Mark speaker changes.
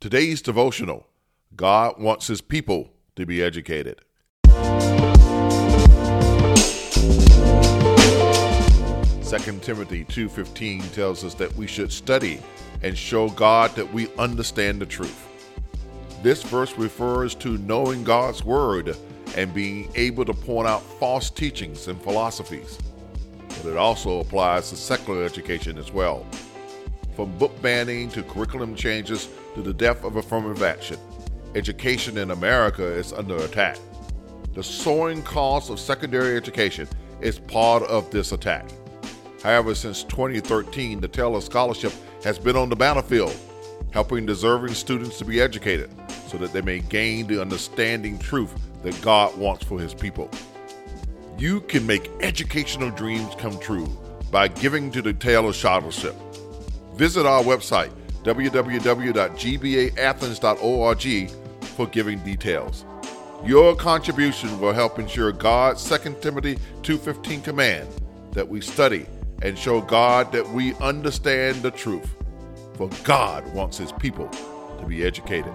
Speaker 1: Today's devotional God wants his people to be educated. Second Timothy 2:15 tells us that we should study and show God that we understand the truth. This verse refers to knowing God's word and being able to point out false teachings and philosophies. But it also applies to secular education as well. From book banning to curriculum changes to the death of affirmative action, education in America is under attack. The soaring cost of secondary education is part of this attack. However, since 2013, the Taylor Scholarship has been on the battlefield, helping deserving students to be educated so that they may gain the understanding truth that God wants for His people. You can make educational dreams come true by giving to the Taylor Scholarship. Visit our website, www.gbaathens.org, for giving details. Your contribution will help ensure God's 2 Timothy 2:15 command that we study and show God that we understand the truth. For God wants his people to be educated.